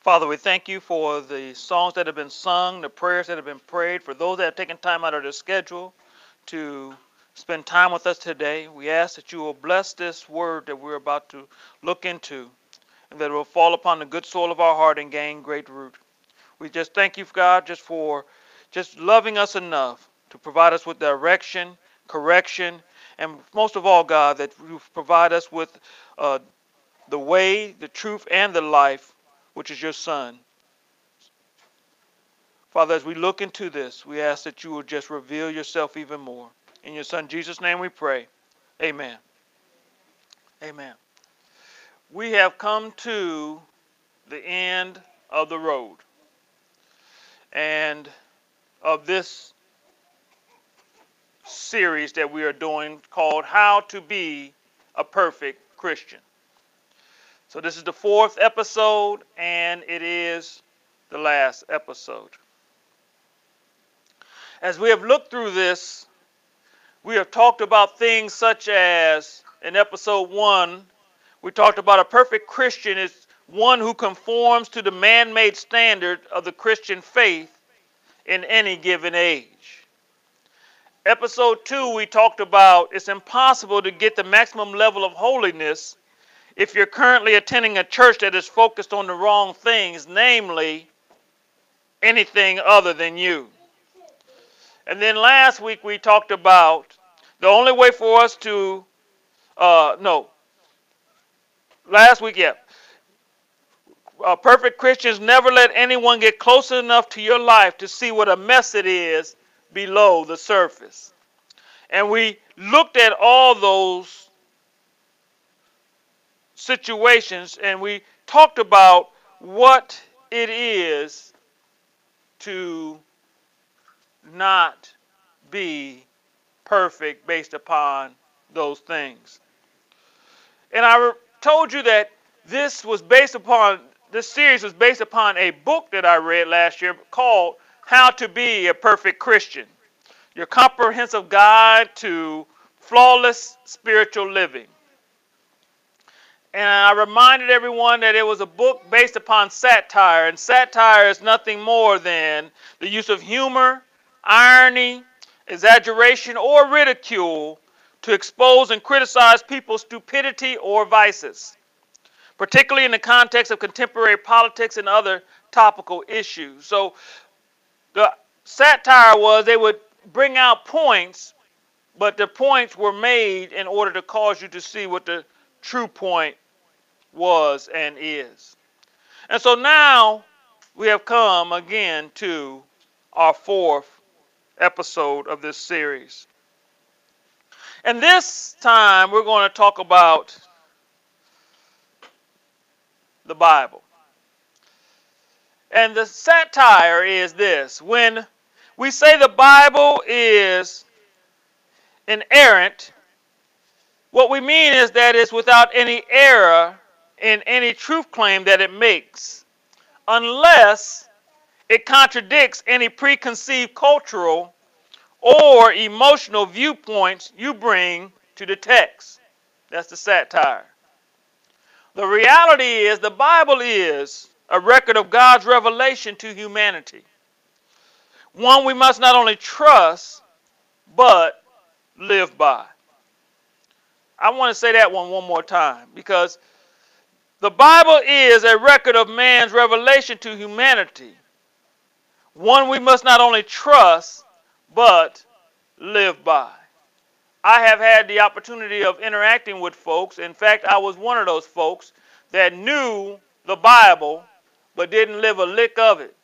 Father, we thank you for the songs that have been sung, the prayers that have been prayed, for those that have taken time out of their schedule to spend time with us today. We ask that you will bless this word that we're about to look into and that it will fall upon the good soil of our heart and gain great root. We just thank you, God, just for just loving us enough to provide us with direction, correction, and most of all, God, that you provide us with uh, the way, the truth, and the life which is your Son. Father, as we look into this, we ask that you will just reveal yourself even more. In your Son Jesus' name we pray. Amen. Amen. We have come to the end of the road and of this series that we are doing called How to Be a Perfect Christian. So this is the fourth episode, and it is the last episode. As we have looked through this, we have talked about things such as in episode one, we talked about a perfect Christian is one who conforms to the man made standard of the Christian faith in any given age. Episode two, we talked about it's impossible to get the maximum level of holiness if you're currently attending a church that is focused on the wrong things, namely anything other than you. And then last week we talked about the only way for us to, uh, no, last week, yeah. Uh, perfect Christians never let anyone get close enough to your life to see what a mess it is below the surface. And we looked at all those situations and we talked about what it is to not be perfect based upon those things. And I told you that this was based upon, this series was based upon a book that I read last year called How to Be a Perfect Christian Your Comprehensive Guide to Flawless Spiritual Living. And I reminded everyone that it was a book based upon satire, and satire is nothing more than the use of humor, irony, exaggeration, or ridicule to expose and criticize people's stupidity or vices, particularly in the context of contemporary politics and other topical issues. So the satire was they would bring out points, but the points were made in order to cause you to see what the true point was and is. And so now we have come again to our fourth episode of this series. And this time we're going to talk about the Bible. And the satire is this when we say the Bible is inerrant, what we mean is that it's without any error in any truth claim that it makes, unless it contradicts any preconceived cultural or emotional viewpoints you bring to the text. That's the satire. The reality is, the Bible is a record of God's revelation to humanity. One we must not only trust, but live by. I want to say that one one more time because the Bible is a record of man's revelation to humanity, one we must not only trust, but live by. I have had the opportunity of interacting with folks. In fact, I was one of those folks that knew the Bible but didn't live a lick of it.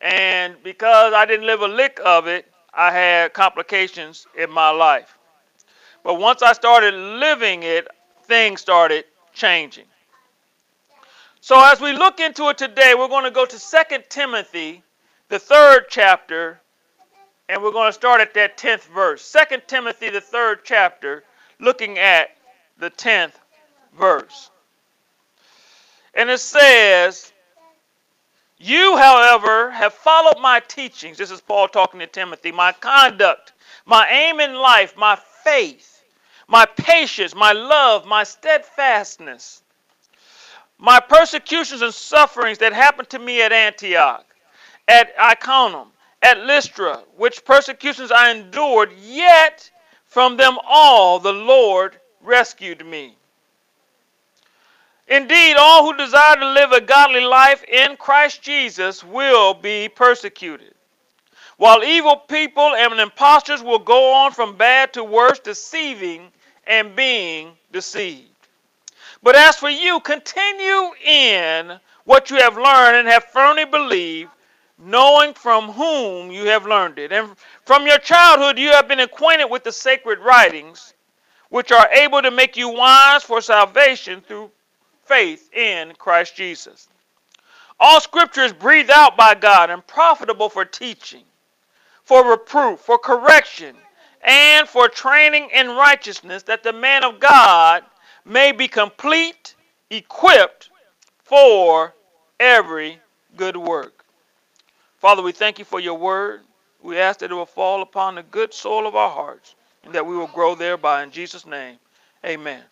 And because I didn't live a lick of it, I had complications in my life. But once I started living it, things started changing. So as we look into it today, we're going to go to 2 Timothy, the third chapter, and we're going to start at that 10th verse. 2 Timothy, the third chapter, looking at the 10th verse. And it says, You, however, have followed my teachings. This is Paul talking to Timothy. My conduct, my aim in life, my faith, my patience, my love, my steadfastness my persecutions and sufferings that happened to me at Antioch, at Iconium, at Lystra, which persecutions I endured, yet from them all the Lord rescued me. Indeed, all who desire to live a godly life in Christ Jesus will be persecuted. While evil people and impostors will go on from bad to worse, deceiving and being deceived. But as for you, continue in what you have learned and have firmly believed, knowing from whom you have learned it. And from your childhood, you have been acquainted with the sacred writings, which are able to make you wise for salvation through faith in Christ Jesus. All scripture is breathed out by God and profitable for teaching, for reproof, for correction, and for training in righteousness, that the man of God may be complete, equipped for every good work. Father, we thank you for your word. We ask that it will fall upon the good soul of our hearts and that we will grow thereby. In Jesus' name, amen.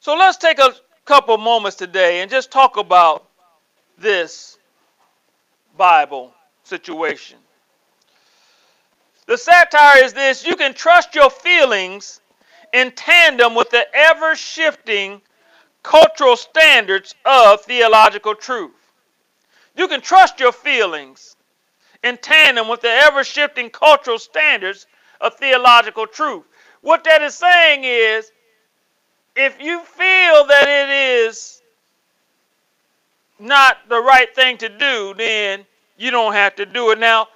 So let's take a couple moments today and just talk about this Bible situation. The satire is this you can trust your feelings in tandem with the ever shifting cultural standards of theological truth. You can trust your feelings in tandem with the ever shifting cultural standards of theological truth. What that is saying is if you feel that it is not the right thing to do, then you don't have to do it. Now,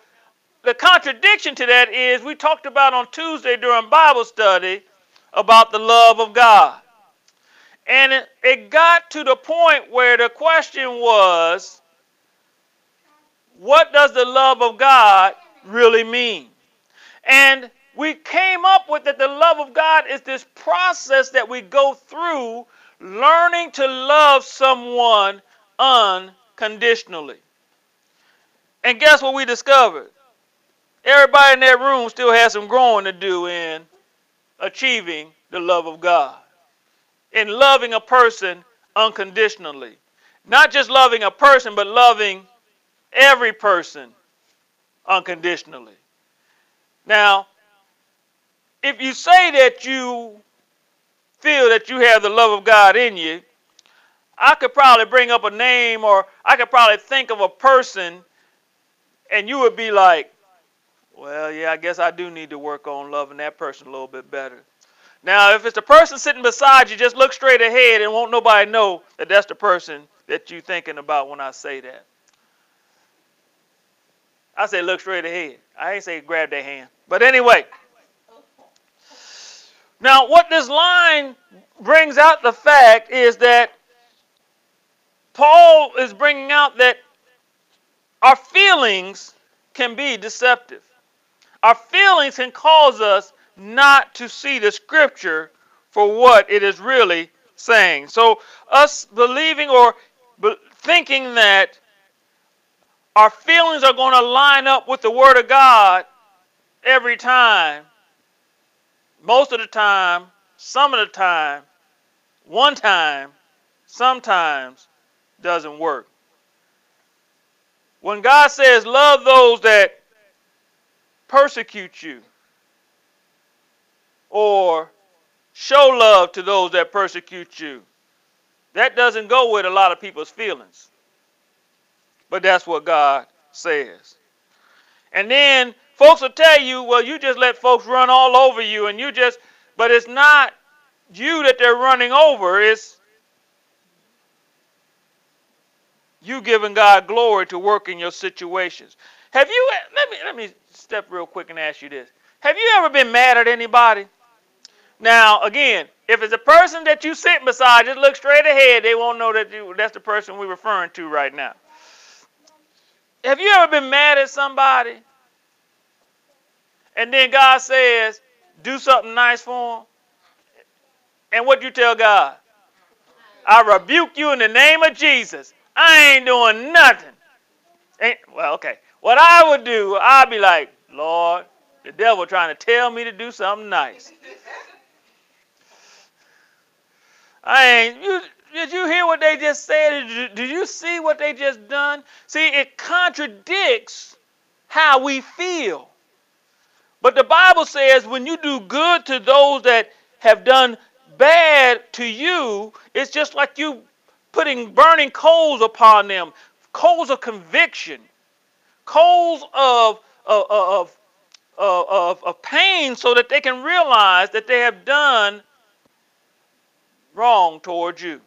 the contradiction to that is we talked about on Tuesday during Bible study about the love of God. And it, got to the point where the question was what does the love of God really mean? And we came up with that the love of God is this process that we go through learning to love someone unconditionally. And guess what we discovered? Everybody in that room still has some growing to do in achieving the love of God. In loving a person unconditionally. Not just loving a person, but loving every person unconditionally. Now, if you say that you feel that you have the love of God in you, I could probably bring up a name or I could probably think of a person and you would be like, well, yeah, I guess I do need to work on loving that person a little bit better. Now, if it's the person sitting beside you, just look straight ahead and won't nobody know that that's the person that you're thinking about when I say that. I say look straight ahead. I ain't say grab their hand. But anyway. Now, what this line brings out the fact is that Paul is bringing out that our feelings can be deceptive. Our feelings can cause us not to see the scripture for what it is really saying. So, us believing or thinking that our feelings are going to line up with the Word of God every time most of the time, some of the time, one time, sometimes doesn't work. When God says, Love those that persecute you, or show love to those that persecute you, that doesn't go with a lot of people's feelings. But that's what God says. And then Folks will tell you, well, you just let folks run all over you and you just, but it's not you that they're running over, it's you giving God glory to work in your situations. Have you let me let me step real quick and ask you this. Have you ever been mad at anybody? Now, again, if it's a person that you sit beside, just look straight ahead, they won't know that you, that's the person we're referring to right now. Have you ever been mad at somebody and then God says, do something nice for them. And what you tell God? I rebuke you in the name of Jesus. I ain't doing nothing. Ain't, well, okay. What I would do, I'd be like, Lord, the devil trying to tell me to do something nice. I ain't. You, did you hear what they just said? Did you, you see what they just done? See, it contradicts how we feel. But the Bible says when you do good to those that have done bad to you, it's just like you putting burning coals upon them, coals of conviction, coals of, of, of, of, of pain so that they can realize that they have done wrong towards you.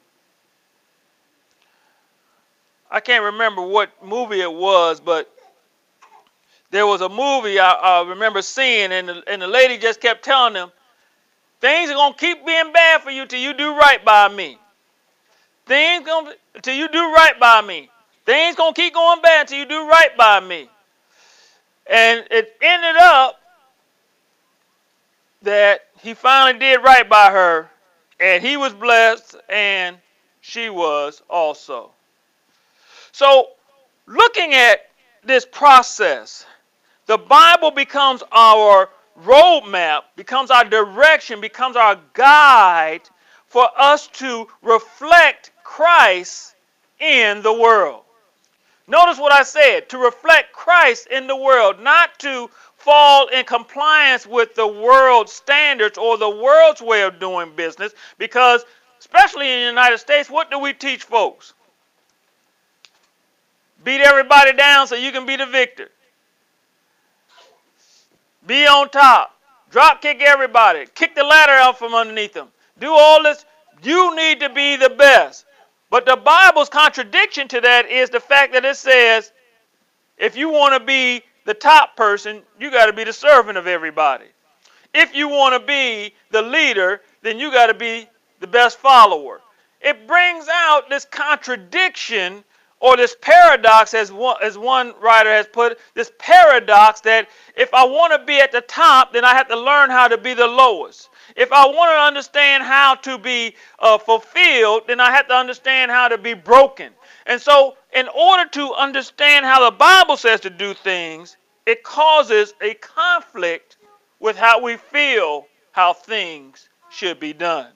I can't remember what movie it was, but there was a movie I, I remember seeing, and the, and the lady just kept telling them, things are gonna keep being bad for you till you do right by me. Things gonna till you do right by me. Things gonna keep going bad until you do right by me. And it ended up that he finally did right by her, and he was blessed, and she was also. So, looking at this process, the Bible becomes our roadmap, becomes our direction, becomes our guide for us to reflect Christ in the world. Notice what I said to reflect Christ in the world, not to fall in compliance with the world's standards or the world's way of doing business, because, especially in the United States, what do we teach folks? Beat everybody down so you can be the victor. Be on top. Drop kick everybody. Kick the ladder out from underneath them. Do all this. You need to be the best. But the Bible's contradiction to that is the fact that it says if you want to be the top person, you got to be the servant of everybody. If you want to be the leader, then you got to be the best follower. It brings out this contradiction or this paradox, as one, as one writer has put, this paradox that if I want to be at the top, then I have to learn how to be the lowest. If I want to understand how to be uh, fulfilled, then I have to understand how to be broken. And so, in order to understand how the Bible says to do things, it causes a conflict with how we feel how things should be done.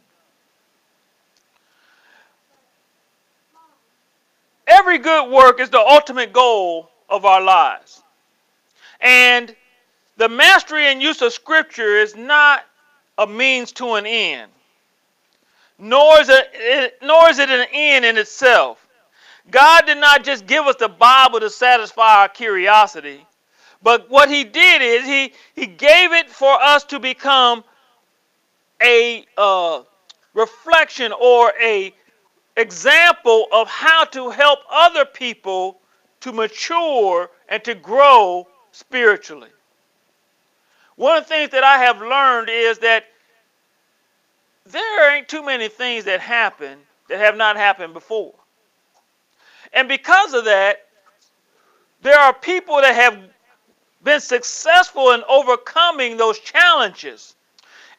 Every good work is the ultimate goal of our lives. And the mastery and use of Scripture is not a means to an end, nor is it, nor is it an end in itself. God did not just give us the Bible to satisfy our curiosity, but what He did is He, he gave it for us to become a uh, reflection or a example of how to help other people to mature and to grow spiritually. One of the things that I have learned is that there ain't too many things that happen that have not happened before. And because of that, there are people that have been successful in overcoming those challenges.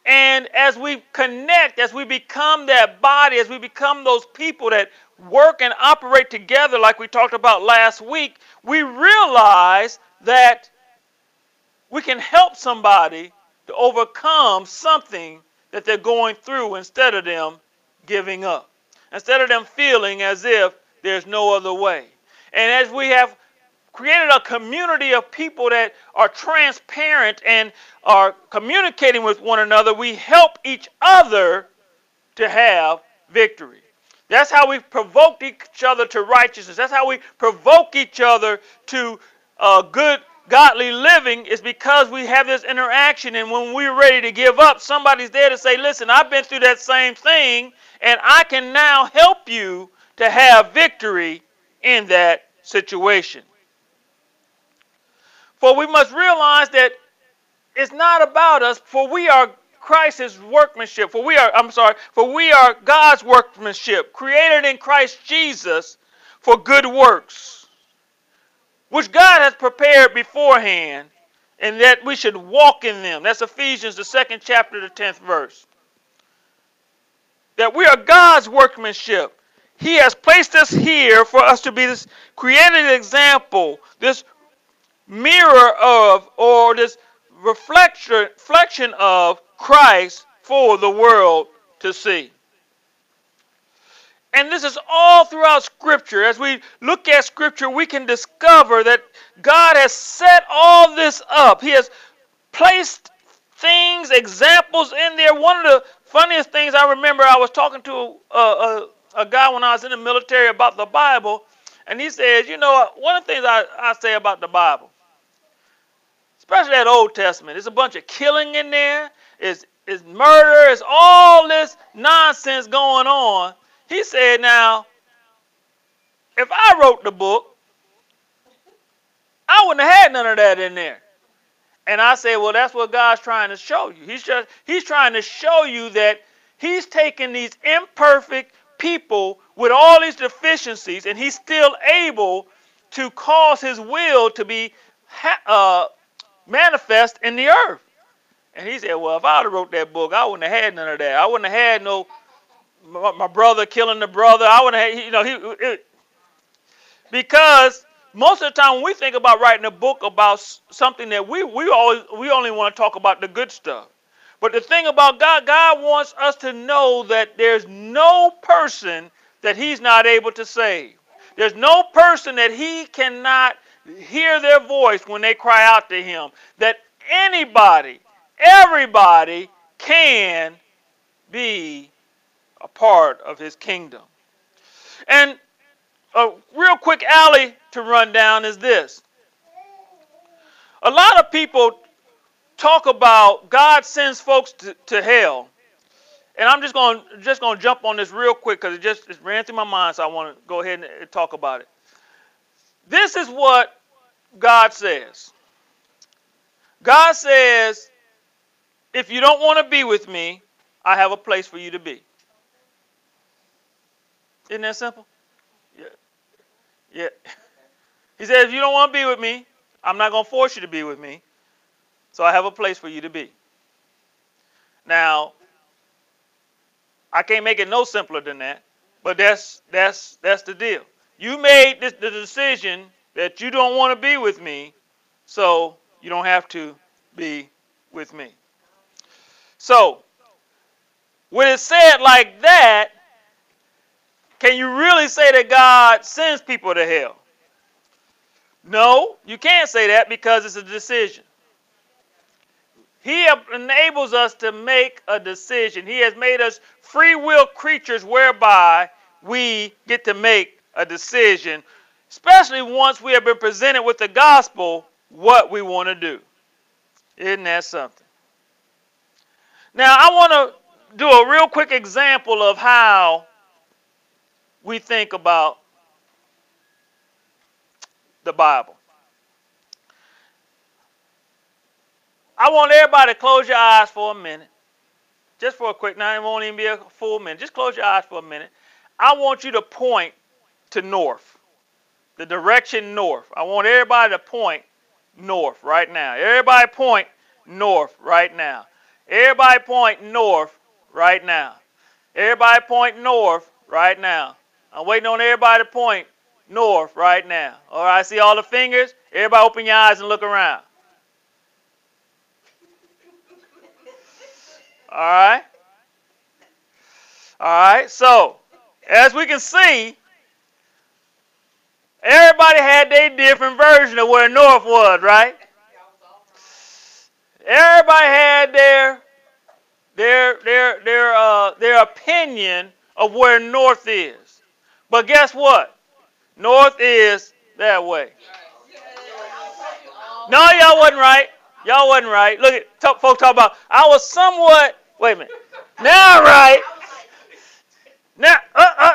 And as we connect, as we become that body, as we become those people that work and operate together, like we talked about last week, we realize that we can help somebody to overcome something that they're going through instead of them giving up, instead of them feeling as if there's no other way. And as we have created a community of people that are transparent and are communicating with one another, we help each other to have victory. That's how we provoke each other to righteousness. That's how we provoke each other to uh, good, godly living, is because we have this interaction. And when we're ready to give up, somebody's there to say, Listen, I've been through that same thing, and I can now help you to have victory in that situation. For we must realize that it's not about us, for we are Christ's workmanship. For we are, I'm sorry, for we are God's workmanship, created in Christ Jesus for good works, which God has prepared beforehand, and that we should walk in them. That's Ephesians, the second chapter, the tenth verse. That we are God's workmanship. He has placed us here for us to be this created example, this mirror of or this reflection, reflection of Christ for the world to see. And this is all throughout Scripture. As we look at Scripture, we can discover that God has set all this up. He has placed things, examples in there. One of the funniest things I remember, I was talking to a, a, a guy when I was in the military about the Bible, and he says, You know, one of the things I, I say about the Bible, especially that Old Testament, there's a bunch of killing in there, it's, it's murder, it's all this nonsense going on. He said, Now, if I wrote the book, I wouldn't have had none of that in there. And I say, well, that's what God's trying to show you. He's just He's trying to show you that He's taking these imperfect people with all these deficiencies, and He's still able to cause His will to be uh, manifest in the earth. And he said, well, if I would have wrote that book, I wouldn't have had none of that. I wouldn't have had no my, my brother killing the brother. I wouldn't have, you know, he it, because most of the time when we think about writing a book about something that we we always we only want to talk about the good stuff. But the thing about God, God wants us to know that there's no person that He's not able to save. There's no person that He cannot hear their voice when they cry out to Him. That anybody, everybody can be a part of His kingdom. And a real quick alley to run down is this. A lot of people talk about God sends folks to, to hell. And I'm just going just going to jump on this real quick because it just it ran through my mind, so I want to go ahead and talk about it. This is what God says. God says, if you don't want to be with me, I have a place for you to be. Isn't that simple? Yeah. Yeah. He says, if you don't want to be with me, I'm not going to force you to be with me. So I have a place for you to be. Now, I can't make it no simpler than that, but that's that's that's the deal. You made this, the decision that you don't want to be with me, so you don't have to be with me. So, when it's said like that, can you really say that God sends people to hell? No, you can't say that because it's a decision. He enables us to make a decision. He has made us free will creatures whereby we get to make a decision, especially once we have been presented with the gospel, what we want to do. Isn't that something? Now, I want to do a real quick example of how we think about the Bible. I want everybody to close your eyes for a minute. Just for a quick, now it won't even be a full minute. Just close your eyes for a minute. I want you to point to north, the direction north. I want everybody to point north right now. Everybody point north right now. Everybody point north right now. Everybody point north right now. I'm waiting on everybody to point north right now. All right, see all the fingers? Everybody open your eyes and look around. All right? All right, so as we can see, everybody had their different version of where north was, right? Everybody had their their their their uh, their opinion of where north is. But guess what? North is that way. No, y'all wasn't right. Y'all wasn't right. Look at talk, folks talk about. I was somewhat. Wait a minute. Now right. Now, uh, uh.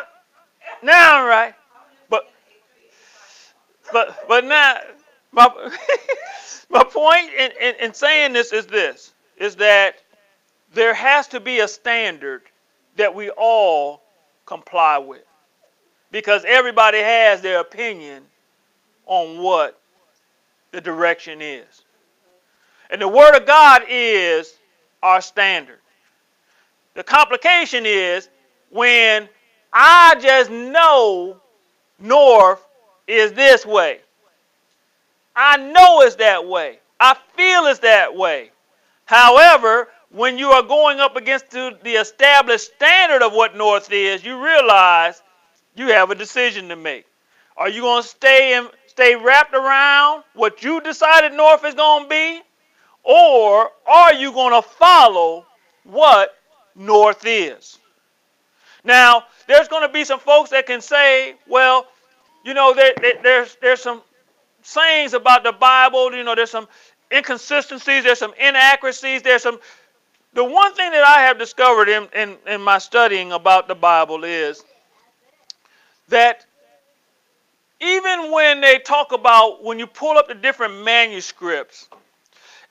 Now right. But, but, now, my, my point in, in, in saying this is this: is that there has to be a standard that we all comply with because everybody has their opinion on what the direction is. And the Word of God is our standard. The complication is when I just know north is this way. I know it's that way. I feel it's that way. However, when you are going up against the established standard of what north is, you realize You have a decision to make. Are you going to stay and stay wrapped around what you decided North is going to be? Or are you going to follow what North is? Now, there's going to be some folks that can say, well, you know, there, there, there's, there's some sayings about the Bible, you know, there's some inconsistencies, there's some inaccuracies, there's some. The one thing that I have discovered in, in, in my studying about the Bible is that even when they talk about when you pull up the different manuscripts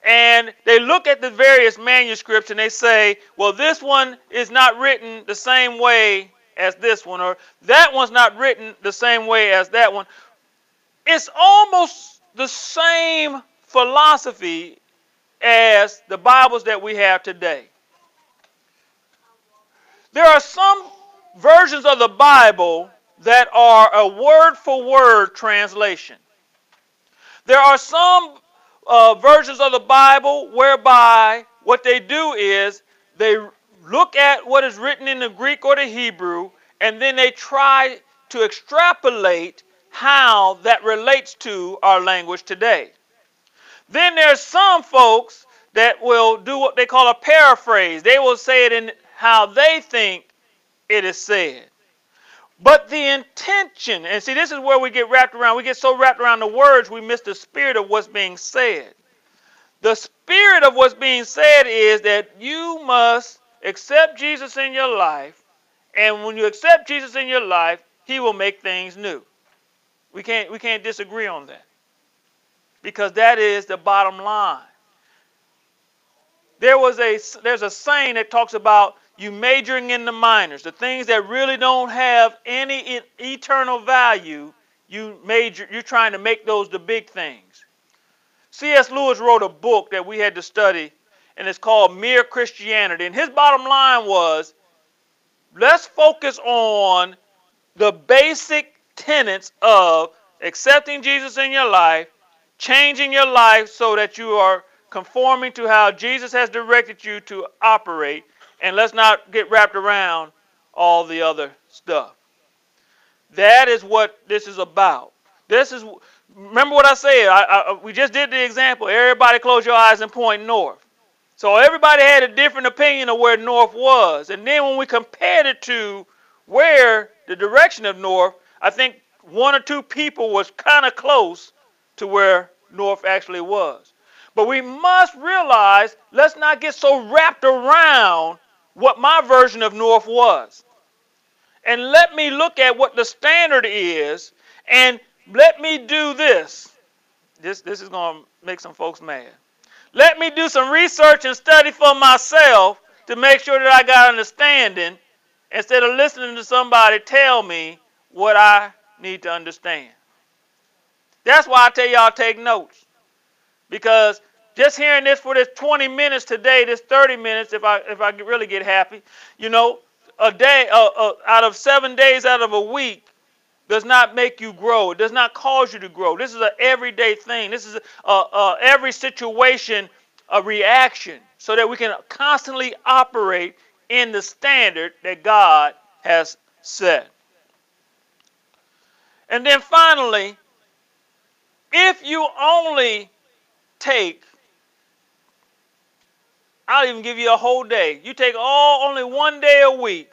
and they look at the various manuscripts and they say, well, this one is not written the same way as this one, or that one's not written the same way as that one. It's almost the same philosophy as the Bibles that we have today. There are some versions of the Bible that are a word for word translation. There are some uh, versions of the Bible whereby what they do is they look at what is written in the Greek or the Hebrew and then they try to extrapolate how that relates to our language today. Then there's some folks that will do what they call a paraphrase. They will say it in how they think it is said. But the intention, and see, this is where we get wrapped around. We get so wrapped around the words, we miss the spirit of what's being said. The spirit of what's being said is that you must accept Jesus in your life, and when you accept Jesus in your life, He will make things new. We can't, we can't disagree on that because that is the bottom line. There was a, there's a saying that talks about you majoring in the minors, the things that really don't have any eternal value, you major, you're trying to make those the big things. C.S. Lewis wrote a book that we had to study, and it's called Mere Christianity. And his bottom line was let's focus on the basic tenets of accepting Jesus in your life, changing your life so that you are conforming to how Jesus has directed you to operate, and let's not get wrapped around all the other stuff. That is what this is about. This is remember what I said. I, I, we just did the example. Everybody close your eyes and point north. So everybody had a different opinion of where north was, and then when we compared it to where the direction of north, I think one or two people was kind of close to where north actually was. But we must realize, let's not get so wrapped around what my version of North was. And let me look at what the standard is and let me do this. This, this is going to make some folks mad. Let me do some research and study for myself to make sure that I got understanding instead of listening to somebody tell me what I need to understand. That's why I tell y'all take notes. Because just hearing this for this 20 minutes today, this 30 minutes, if I if I really get happy, you know, a day uh, uh, out of seven days out of a week does not make you grow. It does not cause you to grow. This is an everyday thing. This is a, a, every situation a reaction, so that we can constantly operate in the standard that God has set. And then finally, if you only take I'll even give you a whole day. You take all only one day a week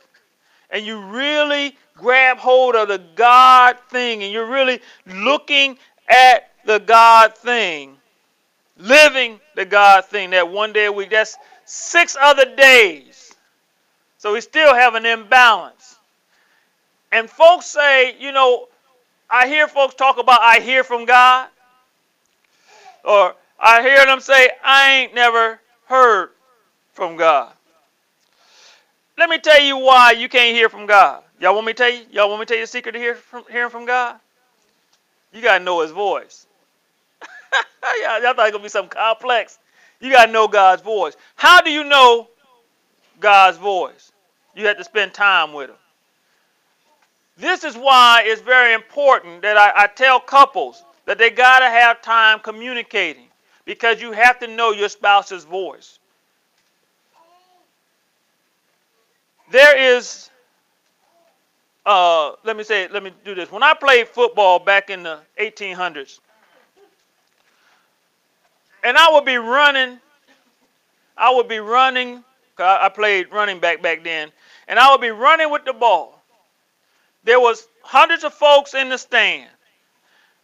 and you really grab hold of the God thing and you're really looking at the God thing, living the God thing that one day a week. That's six other days. So we still have an imbalance. And folks say, you know, I hear folks talk about I hear from God. Or I hear them say, I ain't never heard from God. Let me tell you why you can't hear from God. Y'all want me to tell you? Y'all want me to tell you the secret to hear from, hearing from God? You got to know His voice. y'all, y'all thought it was to be something complex. You got to know God's voice. How do you know God's voice? You have to spend time with Him. This is why it's very important that I, I tell couples that they got to have time communicating because you have to know your spouse's voice. There is uh, let me say, let me do this. When I played football back in the 1800s, and I would be running, I would be running. I played running back back then, and I would be running with the ball. There was hundreds of folks in the stand,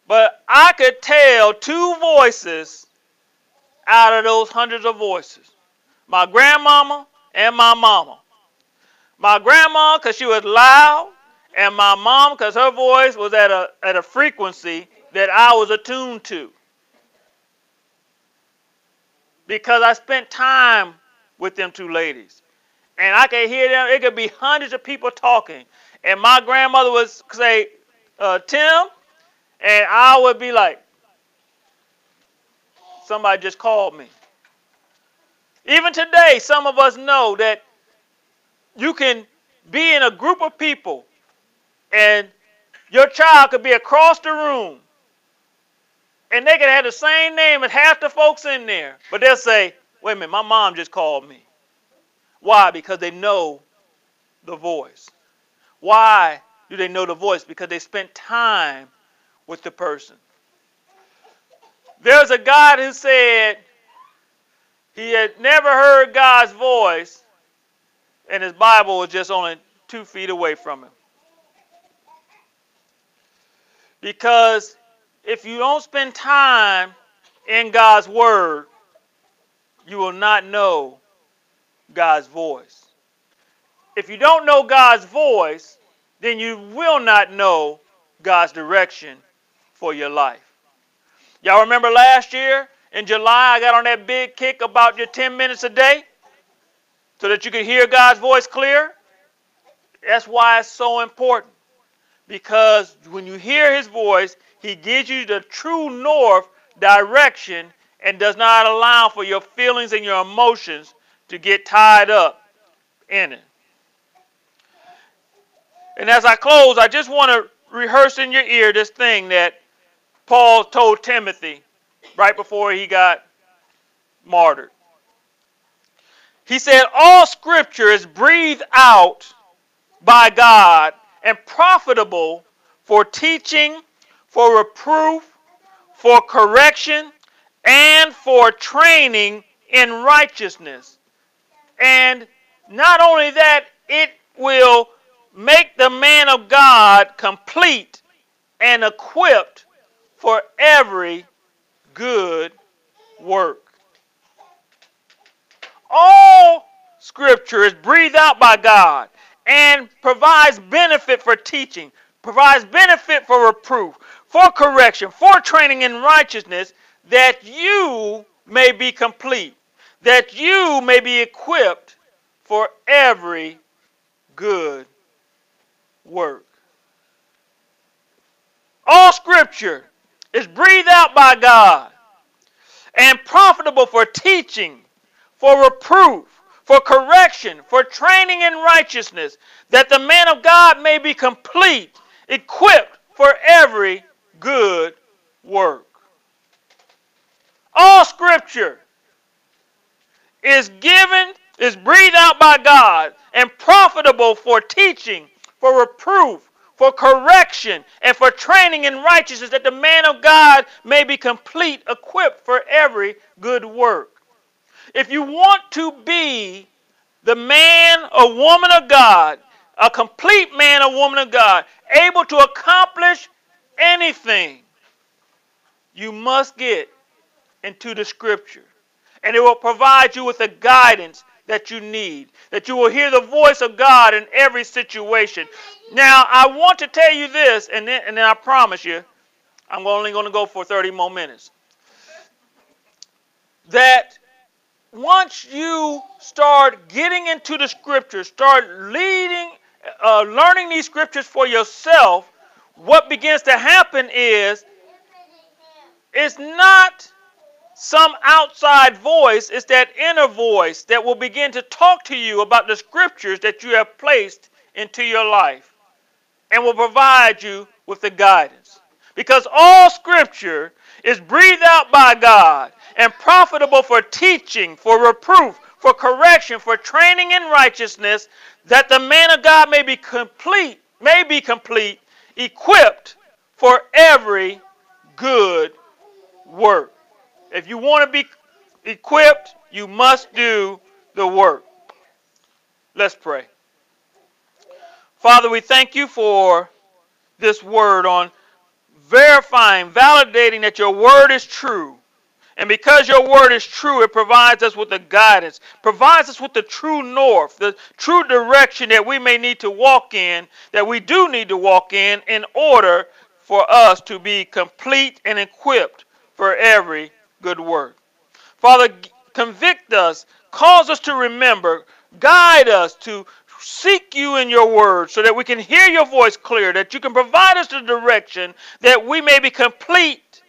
but I could tell two voices out of those hundreds of voices: my grandmama and my mama. My grandma, because she was loud, and my mom, because her voice was at a, at a frequency that I was attuned to. Because I spent time with them two ladies. And I could hear them, it could be hundreds of people talking. And my grandmother would say, uh, Tim, and I would be like, somebody just called me. Even today, some of us know that you can be in a group of people and your child could be across the room and they could have the same name as half the folks in there, but they'll say, wait a minute, my mom just called me. Why? Because they know the voice. Why do they know the voice? Because they spent time with the person. There's a God who said he had never heard God's voice, and his Bible was just only two feet away from him. Because if you don't spend time in God's Word, you will not know God's voice. If you don't know God's voice, then you will not know God's direction for your life. Y'all remember last year in July, I got on that big kick about your 10 minutes a day so that you could hear God's voice clear? That's why it's so important. Because when you hear his voice, he gives you the true north direction and does not allow for your feelings and your emotions to get tied up in it. And as I close, I just want to rehearse in your ear this thing that Paul told Timothy right before he got martyred. He said, All scripture is breathed out by God and profitable for teaching, for reproof, for correction, and for training in righteousness. And not only that, it will make the man of God complete and equipped for every good work. All scripture is breathed out by God and provides benefit for teaching, provides benefit for reproof, for correction, for training in righteousness, that you may be complete, that you may be equipped for every good work. All scripture is breathed out by God and profitable for teaching, for reproof, for correction, for training in righteousness, that the man of God may be complete, equipped for every good work. All scripture is given, is breathed out by God, and profitable for teaching, for reproof, for correction, and for training in righteousness, that the man of God may be complete, equipped for every good work. If you want to be the man or woman of God, a complete man or woman of God, able to accomplish anything, you must get into the scripture. And it will provide you with the guidance that you need, that you will hear the voice of God in every situation. Now, I want to tell you this, and then, and then I promise you, I'm only going to go for 30 more minutes. That once you start getting into the scriptures, start leading, uh, learning these scriptures for yourself, what begins to happen is it's not some outside voice, it's that inner voice that will begin to talk to you about the scriptures that you have placed into your life and will provide you with the guidance. Because all scripture is breathed out by God and profitable for teaching, for reproof, for correction, for training in righteousness, that the man of God may be complete, may be complete, equipped for every good work. If you want to be equipped, you must do the work. Let's pray. Father, we thank you for this word on verifying, validating that your word is true. And because your word is true, it provides us with the guidance, provides us with the true north, the true direction that we may need to walk in, that we do need to walk in, in order for us to be complete and equipped for every good work. Father, convict us, cause us to remember, guide us to seek you in your word so that we can hear your voice clear, that you can provide us the direction that we may be complete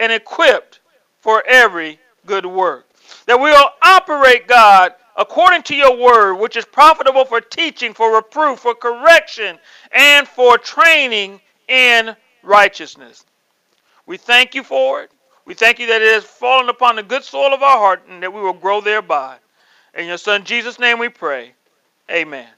and equipped for every good work. That we will operate, God, according to your word, which is profitable for teaching, for reproof, for correction, and for training in righteousness. We thank you for it. We thank you that it has fallen upon the good soil of our heart and that we will grow thereby. In your Son Jesus' name we pray. Amen.